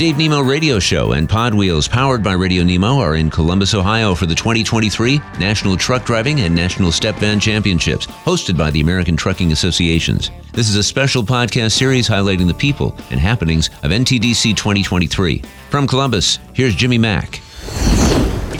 Dave Nemo Radio Show and Pod Wheels, powered by Radio Nemo, are in Columbus, Ohio for the 2023 National Truck Driving and National Step Van Championships, hosted by the American Trucking Associations. This is a special podcast series highlighting the people and happenings of NTDC 2023. From Columbus, here's Jimmy Mac.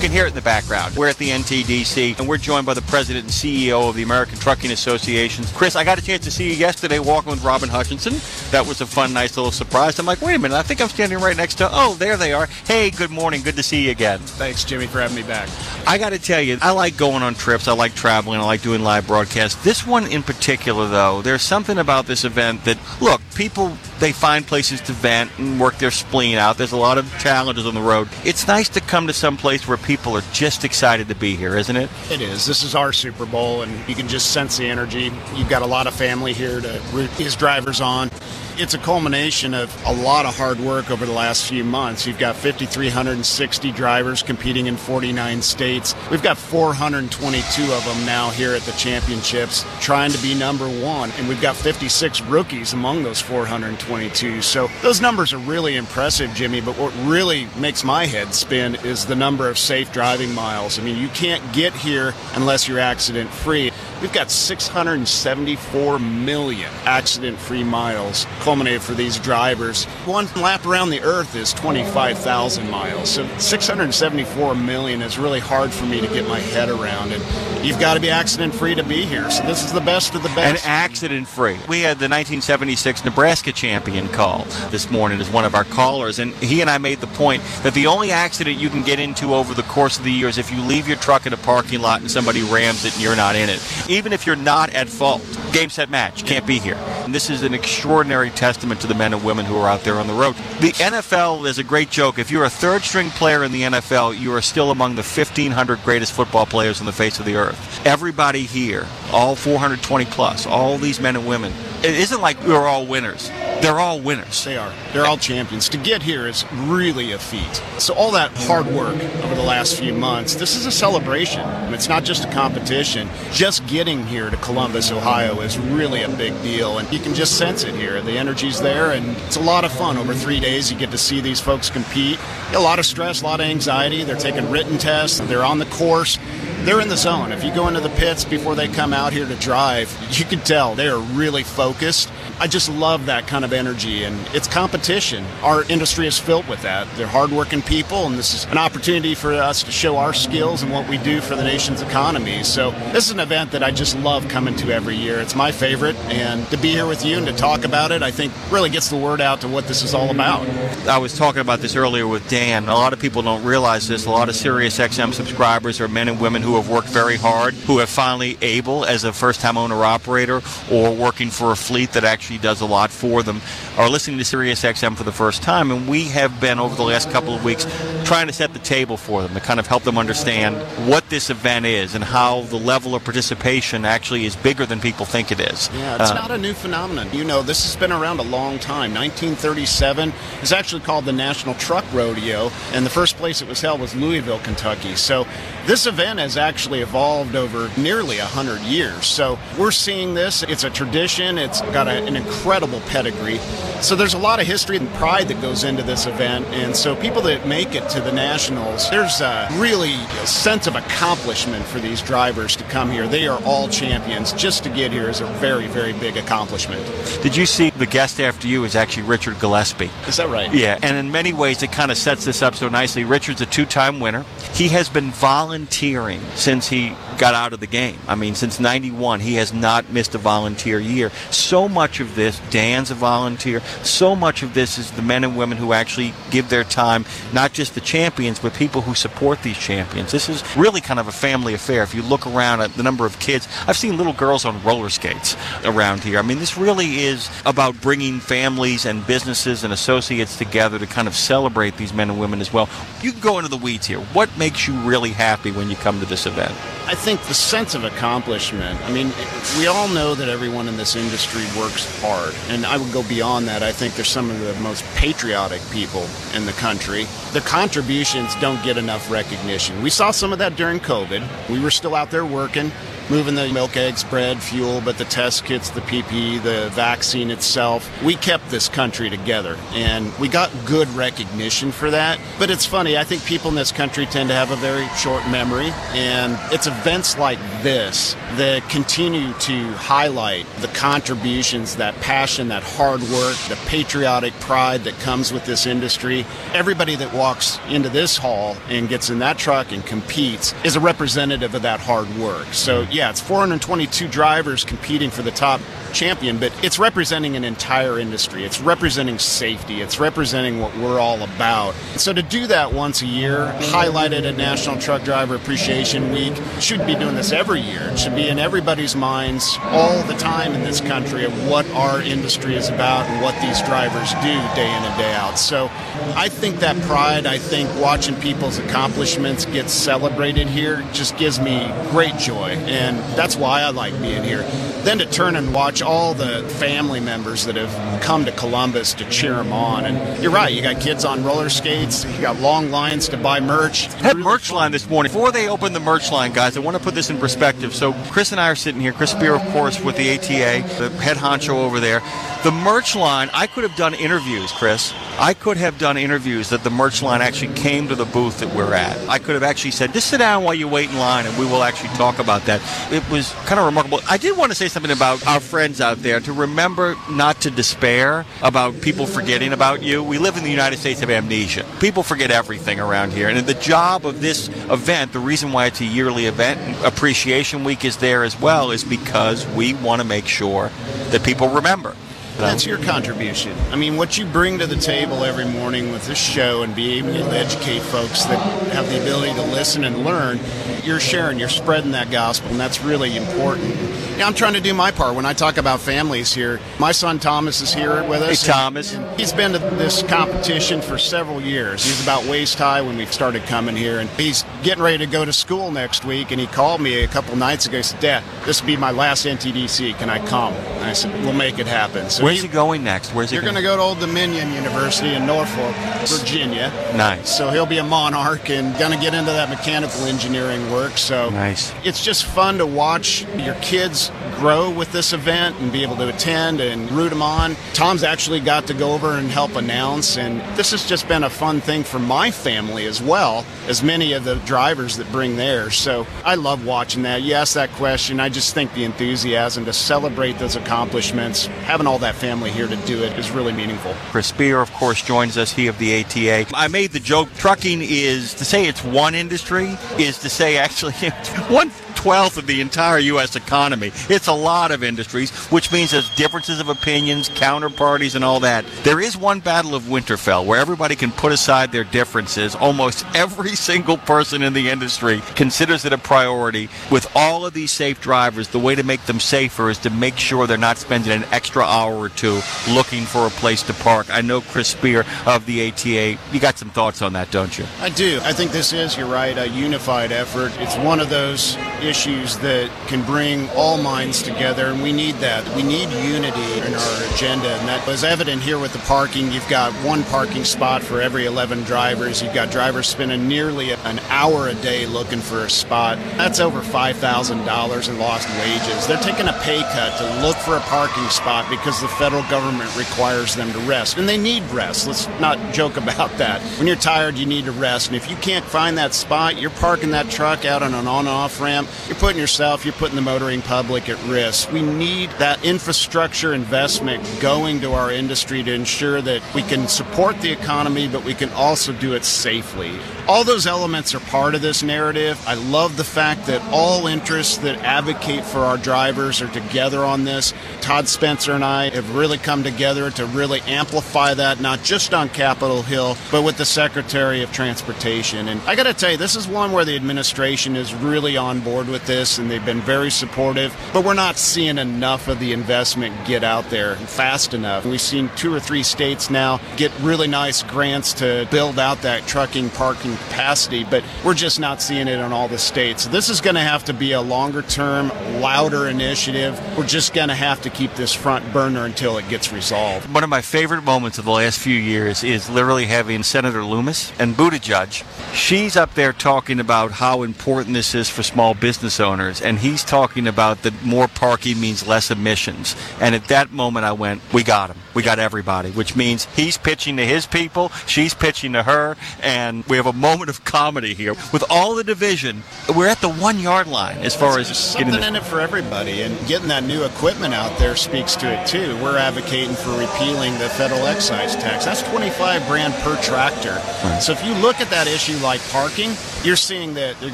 You can hear it in the background. We're at the NTDC, and we're joined by the president and CEO of the American Trucking Associations. Chris, I got a chance to see you yesterday walking with Robin Hutcheson. That was a fun, nice little surprise. I'm like, wait a minute, I think I'm standing right next to. Oh, there they are. Hey, good morning. Good to see you again. Thanks, Jimmy, for having me back. I got to tell you, I like going on trips. I like traveling. I like doing live broadcasts. This one in particular, though, there's something about this event that, look, people they find places to vent and work their spleen out. There's a lot of challenges on the road. It's nice to come to some place where people are just excited to be here, isn't it? It is. This is our Super Bowl, and you can just sense the energy. You've got a lot of family here to root these drivers on it's a culmination of a lot of hard work over the last few months. You've got 5,360 drivers competing in 49 states. We've got 422 of them now here at the championships trying to be number one, and we've got 56 rookies among those 422. So those numbers are really impressive, Jimmy, but what really makes my head spin is the number of safe driving miles. I mean, you can't get here unless you're accident free. We've got 674 million accident free miles culminated for these drivers. One lap around the earth is 25,000 miles. So 674 million is really hard for me to get my head around. And you've got to be accident free to be here. So this is the best of the best. And accident free. We had the 1976 Nebraska champion call this morning as one of our callers. And he and I made the point that the only accident you can get into over the course of the year is if you leave your truck in a parking lot and somebody rams it and you're not in it even if you're not at fault. Game, set, match. Can't be here. And this is an extraordinary testament to the men and women who are out there on the road. The NFL is a great joke. If you're a third string player in the NFL, you are still among the 1,500 greatest football players on the face of the earth. Everybody here, all 420 plus, all these men and women, it isn't like we're all winners. They're all winners. They are. They're all champions. To get here is really a feat. So all that hard work over the last few months, this is a celebration. It's not just a competition. Just getting here to Columbus, Ohio is really a big deal and you can just sense it here. The energy's there and it's a lot of fun. Over 3 days you get to see these folks compete. A lot of stress, a lot of anxiety. They're taking written tests, they're on the course they're in the zone. If you go into the pits before they come out here to drive, you can tell they are really focused. I just love that kind of energy, and it's competition. Our industry is filled with that. They're hardworking people, and this is an opportunity for us to show our skills and what we do for the nation's economy. So, this is an event that I just love coming to every year. It's my favorite, and to be here with you and to talk about it, I think really gets the word out to what this is all about. I was talking about this earlier with Dan. A lot of people don't realize this. A lot of Sirius XM subscribers are men and women who have worked very hard, who have finally able, as a first-time owner operator or working for a fleet that actually actually does a lot for them are listening to SiriusXM for the first time, and we have been over the last couple of weeks trying to set the table for them to kind of help them understand what this event is and how the level of participation actually is bigger than people think it is. Yeah, it's uh, not a new phenomenon. You know, this has been around a long time. 1937 is actually called the National Truck Rodeo, and the first place it was held was Louisville, Kentucky. So this event has actually evolved over nearly 100 years. So we're seeing this. It's a tradition. It's got a, an incredible pedigree. So there's a lot of history and pride that goes into this event. And so people that make it to the Nationals, there's a really a sense of accomplishment for these drivers to come here. They are all champions. Just to get here is a very, very big accomplishment. Did you see the guest after you is actually Richard Gillespie? Is that right? Yeah. And in many ways, it kind of sets this up so nicely. Richard's a two time winner. He has been volunteering since he got out of the game. I mean, since 91, he has not missed a volunteer year. So much of this, Dan's a volunteer, so much of this is the men and women who actually give their time, not just the champions, but people who support these champions. This is really kind of a family affair. If you look around at the number of kids, I've seen little girls on roller skates around here. I mean, this really is about bringing families and businesses and associates together to kind of celebrate these men and women as well. You can go into the weeds here. What makes you really happy when you come to this event? I think the sense of accomplishment. I mean, we all know that everyone in this industry works hard, and I would go beyond that. I think they're some of the most patriotic people in the country. The contributions don't get enough recognition. We saw some of that during COVID. We were still out there working moving the milk, eggs, bread, fuel, but the test kits, the PPE, the vaccine itself. We kept this country together and we got good recognition for that. But it's funny, I think people in this country tend to have a very short memory, and it's events like this that continue to highlight the contributions, that passion, that hard work, the patriotic pride that comes with this industry. Everybody that walks into this hall and gets in that truck and competes is a representative of that hard work. So, yeah, it's 422 drivers competing for the top champion, but it's representing an entire industry. It's representing safety. It's representing what we're all about. So to do that once a year, highlighted at National Truck Driver Appreciation Week, should be doing this every year. It should be in everybody's minds all the time in this country of what our industry is about and what these drivers do day in and day out. So I think that pride, I think watching people's accomplishments get celebrated here just gives me great joy. And that's why I like being here. Then to turn and watch all the family members that have come to Columbus to cheer them on. And you're right, you got kids on roller skates, you got long lines to buy merch. Had merch line this morning. Before they open the merch line, guys, I want to put this in perspective. So Chris and I are sitting here. Chris Spear, of course, with the ATA, the head honcho over there. The merch line, I could have done interviews, Chris. I could have done interviews that the merch line actually came to the booth that we're at. I could have actually said, just sit down while you wait in line and we will actually talk about that. It was kind of remarkable. I did want to say something about our friends out there to remember not to despair about people forgetting about you. We live in the United States of amnesia. People forget everything around here. And the job of this event, the reason why it's a yearly event, Appreciation Week is there as well, is because we want to make sure that people remember. That's your contribution. I mean, what you bring to the table every morning with this show and be able to educate folks that have the ability to listen and learn, you're sharing, you're spreading that gospel, and that's really important. Yeah, I'm trying to do my part. When I talk about families here, my son Thomas is here with us. Hey, Thomas. He's been to this competition for several years. He's about waist high when we started coming here, and he's getting ready to go to school next week. And he called me a couple nights ago. He said, "Dad, this will be my last NTDC. Can I come?" And I said, "We'll make it happen." So Where's he, going next? Where's he? You're going to go to Old Dominion University in Norfolk, Virginia. Nice. So he'll be a monarch and going to get into that mechanical engineering work. So nice. It's just fun to watch your kids grow with this event and be able to attend and root them on. Tom's actually got to go over and help announce, and this has just been a fun thing for my family as well as many of the drivers that bring theirs. So I love watching that. You asked that question. I just think the enthusiasm to celebrate those accomplishments, having all that family here to do it is really meaningful. Chris Spear, of course, joins us. He of the ATA. I made the joke. Trucking is to say it's one industry is to say actually one twelfth of the entire U.S. economy. It's a lot of industries, which means there's differences of opinions, counterparties, and all that. There is one Battle of Winterfell where everybody can put aside their differences. Almost every single person in the industry considers it a priority. With all of these safe drivers, the way to make them safer is to make sure they're not spending an extra hour or two looking for a place to park. I know Chris Spear of the ATA. You got some thoughts on that, don't you? I do. I think this is, you're right, a unified effort. It's one of those issues that can bring all minds together, and we need that. We need unity in our agenda, and that was evident here with the parking. You've got one parking spot for every 11 drivers. You've got drivers spending nearly an hour a day looking for a spot. That's over $5,000 in lost wages. They're taking a pay cut to look for a parking spot because the federal government requires them to rest, and they need rest. Let's not joke about that. When you're tired, you need to rest, and if you can't find that spot, you're parking that truck out on an on-off ramp you're putting yourself, you're putting the motoring public at risk. We need that infrastructure investment going to our industry to ensure that we can support the economy, but we can also do it safely. All those elements are part of this narrative. I love the fact that all interests that advocate for our drivers are together on this. Todd Spencer and I have really come together to really amplify that, not just on Capitol Hill, but with the Secretary of Transportation. And I got to tell you, this is one where the administration is really on board with this and they've been very supportive, but we're not seeing enough of the investment get out there fast enough. We've seen two or three states now get really nice grants to build out that trucking parking capacity, but we're just not seeing it in all the states. This is going to have to be a longer term, louder initiative. We're just going to have to keep this front burner until it gets resolved. One of my favorite moments of the last few years is literally having Senator Lummis and Buttigieg. She's up there talking about how important this is for small business owners, and he's talking about that more parking means less emissions. And at that moment, I went, "We got him. We got everybody." Which means he's pitching to his people, she's pitching to her, and we have a moment of comedy here with all the division. We're at the one yard line as far as getting something in it for everybody, and getting that new equipment out there speaks to it too. We're advocating for repealing the federal excise tax. That's 25 grand per tractor. So if you look at that issue like parking, you're seeing that they're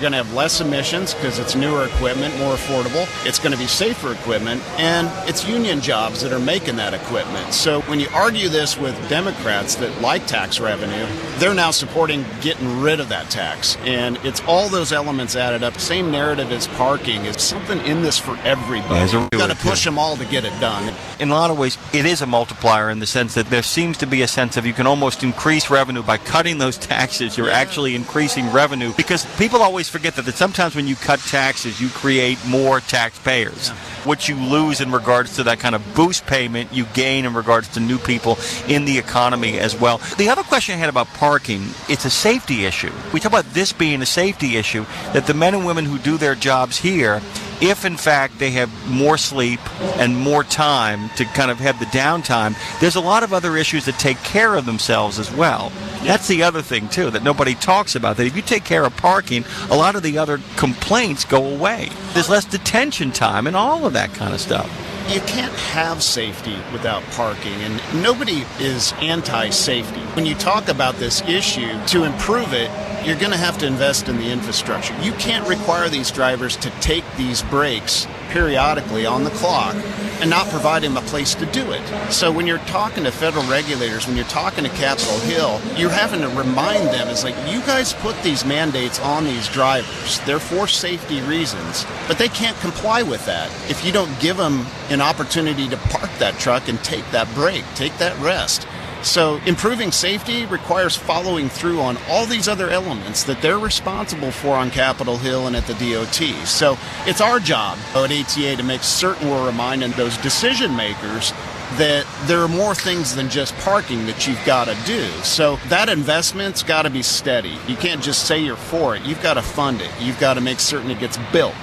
going to have less emissions because it's newer equipment, more affordable. It's going to be safer equipment, and it's union jobs that are making that equipment. So when you argue this with Democrats that like tax revenue, they're now supporting getting rid of that tax. And it's all those elements added up. Same narrative as parking is something in this for everybody. Yeah, it's a- You've got to push them all to get it done. in a lot of ways, it is a multiplier in the sense that there seems to be a sense of you can almost increase revenue by cutting those taxes. You're actually increasing revenue because people always forget that, that sometimes when you cut taxes, you create more taxpayers. What you lose in regards to that kind of boost payment, you gain in regards to new people in the economy as well. The other question I had about parking, it's a safety issue. We talk about this being a safety issue, that the men and women who do their jobs here if in fact they have more sleep and more time to kind of have the downtime, there's a lot of other issues that take care of themselves as well. That's the other thing too that nobody talks about. That if you take care of parking, a lot of the other complaints go away. There's less detention time and all of that kind of stuff. You can't have safety without parking, and nobody is anti safety. When you talk about this issue, to improve it, you're going to have to invest in the infrastructure. You can't require these drivers to take these breaks periodically on the clock and not provide them a place to do it. So when you're talking to federal regulators, when you're talking to Capitol Hill, you're having to remind them it's like you guys put these mandates on these drivers. They're for safety reasons, but they can't comply with that if you don't give them an opportunity to park that truck and take that break, take that rest. So, improving safety requires following through on all these other elements that they're responsible for on Capitol Hill and at the DOT. So, it's our job at ATA to make certain we're reminding those decision makers that there are more things than just parking that you've got to do. So, that investment's got to be steady. You can't just say you're for it, you've got to fund it, you've got to make certain it gets built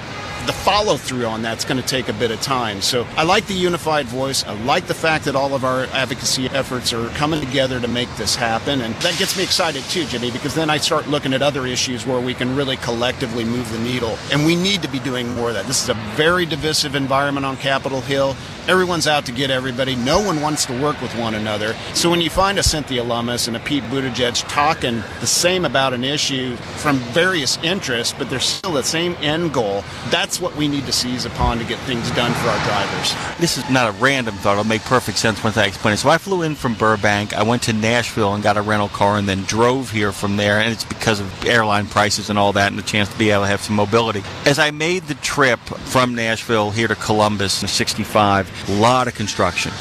the follow through on that's going to take a bit of time. So I like the unified voice. I like the fact that all of our advocacy efforts are coming together to make this happen. And that gets me excited too, Jimmy, because then I start looking at other issues where we can really collectively move the needle. And we need to be doing more of that. This is a very divisive environment on Capitol Hill. Everyone's out to get everybody. No one wants to work with one another. So when you find a Cynthia Lummis and a Pete Buttigieg talking the same about an issue from various interests, but they're still the same end goal, that's what we need to seize upon to get things done for our drivers. This is not a random thought. It'll make perfect sense once I explain it. So I flew in from Burbank. I went to Nashville and got a rental car and then drove here from there. And it's because of airline prices and all that and the chance to be able to have some mobility. As I made the trip from Nashville here to Columbus in 65, a lot of construction.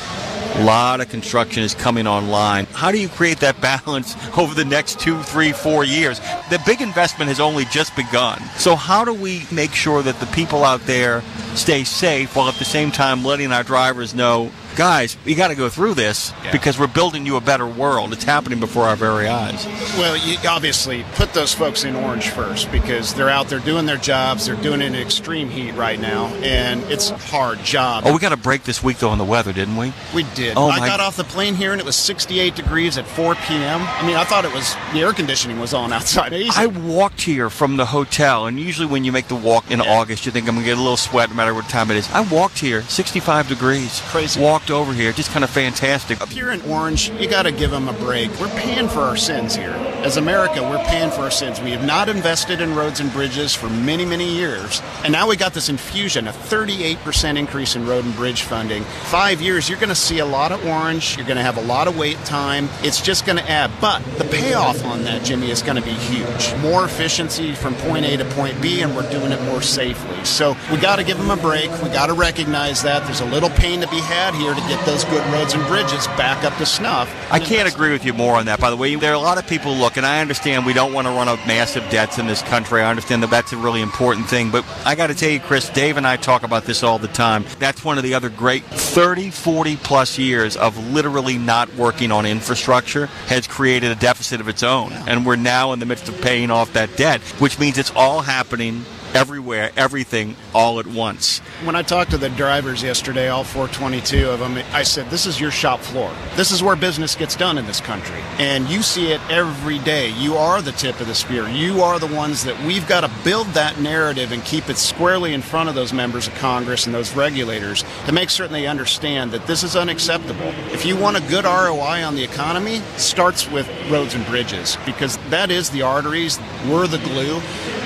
Lot of construction is coming online. How do you create that balance over the next two, three, four years? The big investment has only just begun. So, how do we make sure that the people out there stay safe while at the same time letting our drivers know, guys, we got to go through this because we're building you a better world? It's happening before our very eyes. Well, you obviously put those folks in orange first because they're out there doing their jobs. They're doing it in extreme heat right now, and it's a hard job. Oh, we got a break this week, though, on the weather, didn't we? We did. Oh, I my- got off the plane here and it was 68 degrees at 4 p.m. I mean, I thought it was the air conditioning was on outside. Easy. I walked here from the hotel, and usually when you make the walk in August, you think I'm gonna get a little sweat no matter what time it is. I walked here, 65 degrees. Crazy. Walked over here, just kind of fantastic. If you're in orange, you got to give them a break. We're paying for our sins here. As America, we're paying for our sins. We have not invested in roads and bridges for many, many years. And now we got this infusion, a 38% increase in road and bridge funding. Five years, you're going to see a lot of orange. You're going to have a lot of wait time. It's just going to add. But the payoff on that, Jimmy, is going to be huge. More efficiency from point A to point B, and we're doing it more safely. So we got to give them a break. We got to recognize that. There's a little pain to be had here to get those good roads and bridges back up to snuff. I can't agree with you more on that. By the way, there are a lot of people look. Look, and I understand we don't want to run up massive debts in this country. I understand that that's a really important thing. But I got to tell you, Chris, Dave and I talk about this all the time. That's one of the other great 30, 40 plus years of literally not working on infrastructure has created a deficit of its own. And we're now in the midst of paying off that debt, which means it's all happening everywhere, everything, all at once. When I talked to the drivers yesterday, all 422 of them, I said, This is your shop floor. This is where business gets done in this country. And you see it every day. You are the tip of the spear. You are the ones that we've got to build that narrative and keep it squarely in front of those members of Congress and those regulators to make certain they understand that this is unacceptable. If you want a good ROI on the economy, starts with roads and bridges because that is the arteries. We're the glue.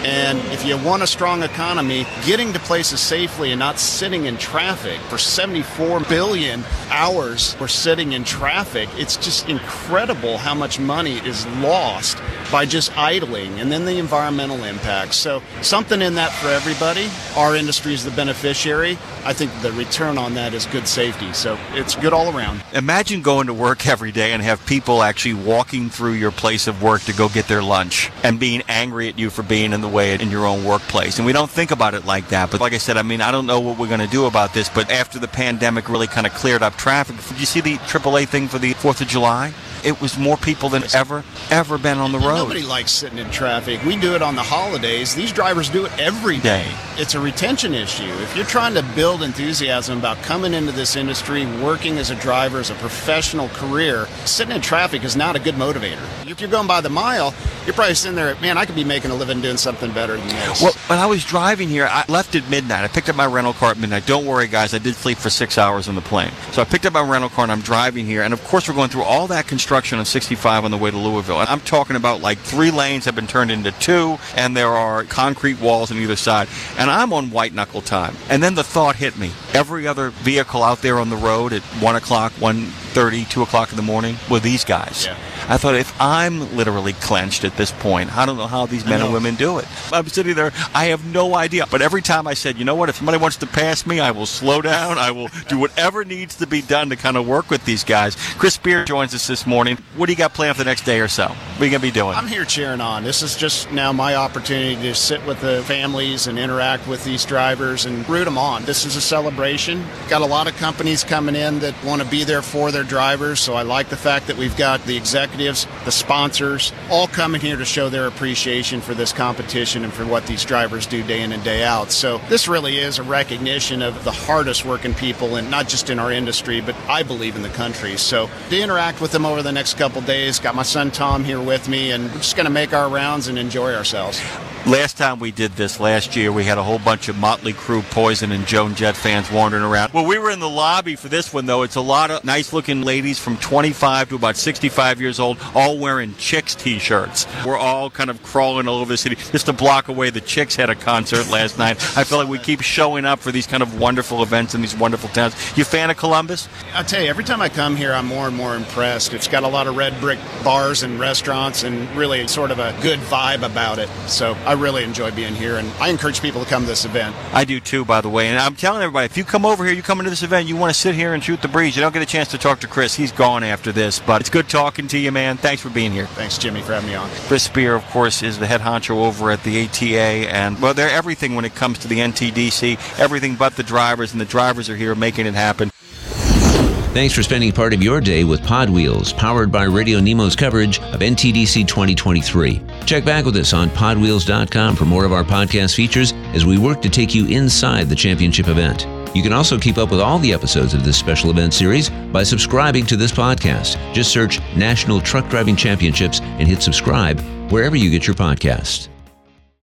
And if you want a strong economy, getting to places safely and not sitting in traffic for 74 billion hours we're sitting in traffic, it's just incredible how much money is lost by just idling and then the environmental impacts. So something in that for everybody. Our industry is the beneficiary. I think the return on that is good safety. So it's good all around. Imagine going to work every day and have people actually walking through your place of work to go get their lunch and being angry at you for being in the way in your own workplace. And we don't think about it like that. But like I said, I mean, I don't know what we're going to do about this. But after the pandemic really kind of cleared up traffic, did you see the AAA thing for the 4th of July? It was more people than ever, ever been on the road. Nobody likes sitting in traffic. We do it on the holidays. These drivers do it every day. It's a retention issue. If you're trying to build enthusiasm about coming into this industry, working as a driver, as a professional career, sitting in traffic is not a good motivator. If you're going by the mile, you're probably sitting there, man, I could be making a living doing something better than this. Well, when I was driving here, I left at midnight. I picked up my rental car at midnight. Don't worry, guys, I did sleep for six hours on the plane. So I picked up my rental car and I'm driving here. And of course, we're going through all that construction on 65 on the way to Louisville. And I'm talking about like three lanes have been turned into two, and there are concrete walls on either side. And I'm on white knuckle time. And then the thought hit me every other vehicle out there on the road at 1 o'clock, 1.30, 2 o'clock in the morning with these guys. Yeah. I thought if I'm literally clenched at this point, I don't know how these men and women do it. I'm sitting there, I have no idea. But every time I said, you know what, if somebody wants to pass me, I will slow down. I will do whatever needs to be done to kind of work with these guys. Chris Spear joins us this morning. What do you got planned for the next day or so? What are you going to be doing? I'm here cheering on. This is just now my opportunity to sit with the families and interact with these drivers and root them on. This is a celebration. Got a lot of companies coming in that want to be there for their drivers, so I like the fact that we've got the executives, the sponsors, all coming here to show their appreciation for this competition and for what these drivers do day in and day out. So this really is a recognition of the hardest working people, and not just in our industry, but I believe in the country. So to interact with them over the next couple days, got my son Tom here with me, and we're just going to make our rounds and enjoy ourselves. Last time we did this last year, we had a whole bunch of Motley Crue, Poison, and Joan Jett fans wandering around. Well, we were in the lobby for this one, though. It's a lot of nice looking ladies from 25 to about 65 years old, all wearing Chicks t shirts. We're all kind of crawling all over the city. Just a block away, the Chicks had a concert last night. I feel like we keep showing up for these kind of wonderful events in these wonderful towns. You fan of Columbus? I'll tell you, every time I come here, I'm more and more impressed. It's got a lot of red brick bars and restaurants and really sort of a good vibe about it. So I really enjoy being here, and I encourage people to come to this event. I do too, by the way. And I'm telling everybody, if you come over here, you come into this event, you want to sit here and shoot the breeze. You don't get a chance to talk to Chris. He's gone after this, but it's good talking to you, man. Thanks for being here. Thanks, Jimmy, for having me on. Chris Spear, of course, is the head honcho over at the ATA, and well, they're everything when it comes to the NTDC, everything but the drivers, and the drivers are here making it happen. Thanks for spending part of your day with Pod Wheels, powered by Radio Nemo's coverage of NTDC 2023. Check back with us on podwheels.com for more of our podcast features as we work to take you inside the championship event. You can also keep up with all the episodes of this special event series by subscribing to this podcast. Just search National Truck Driving Championships and hit subscribe wherever you get your podcasts.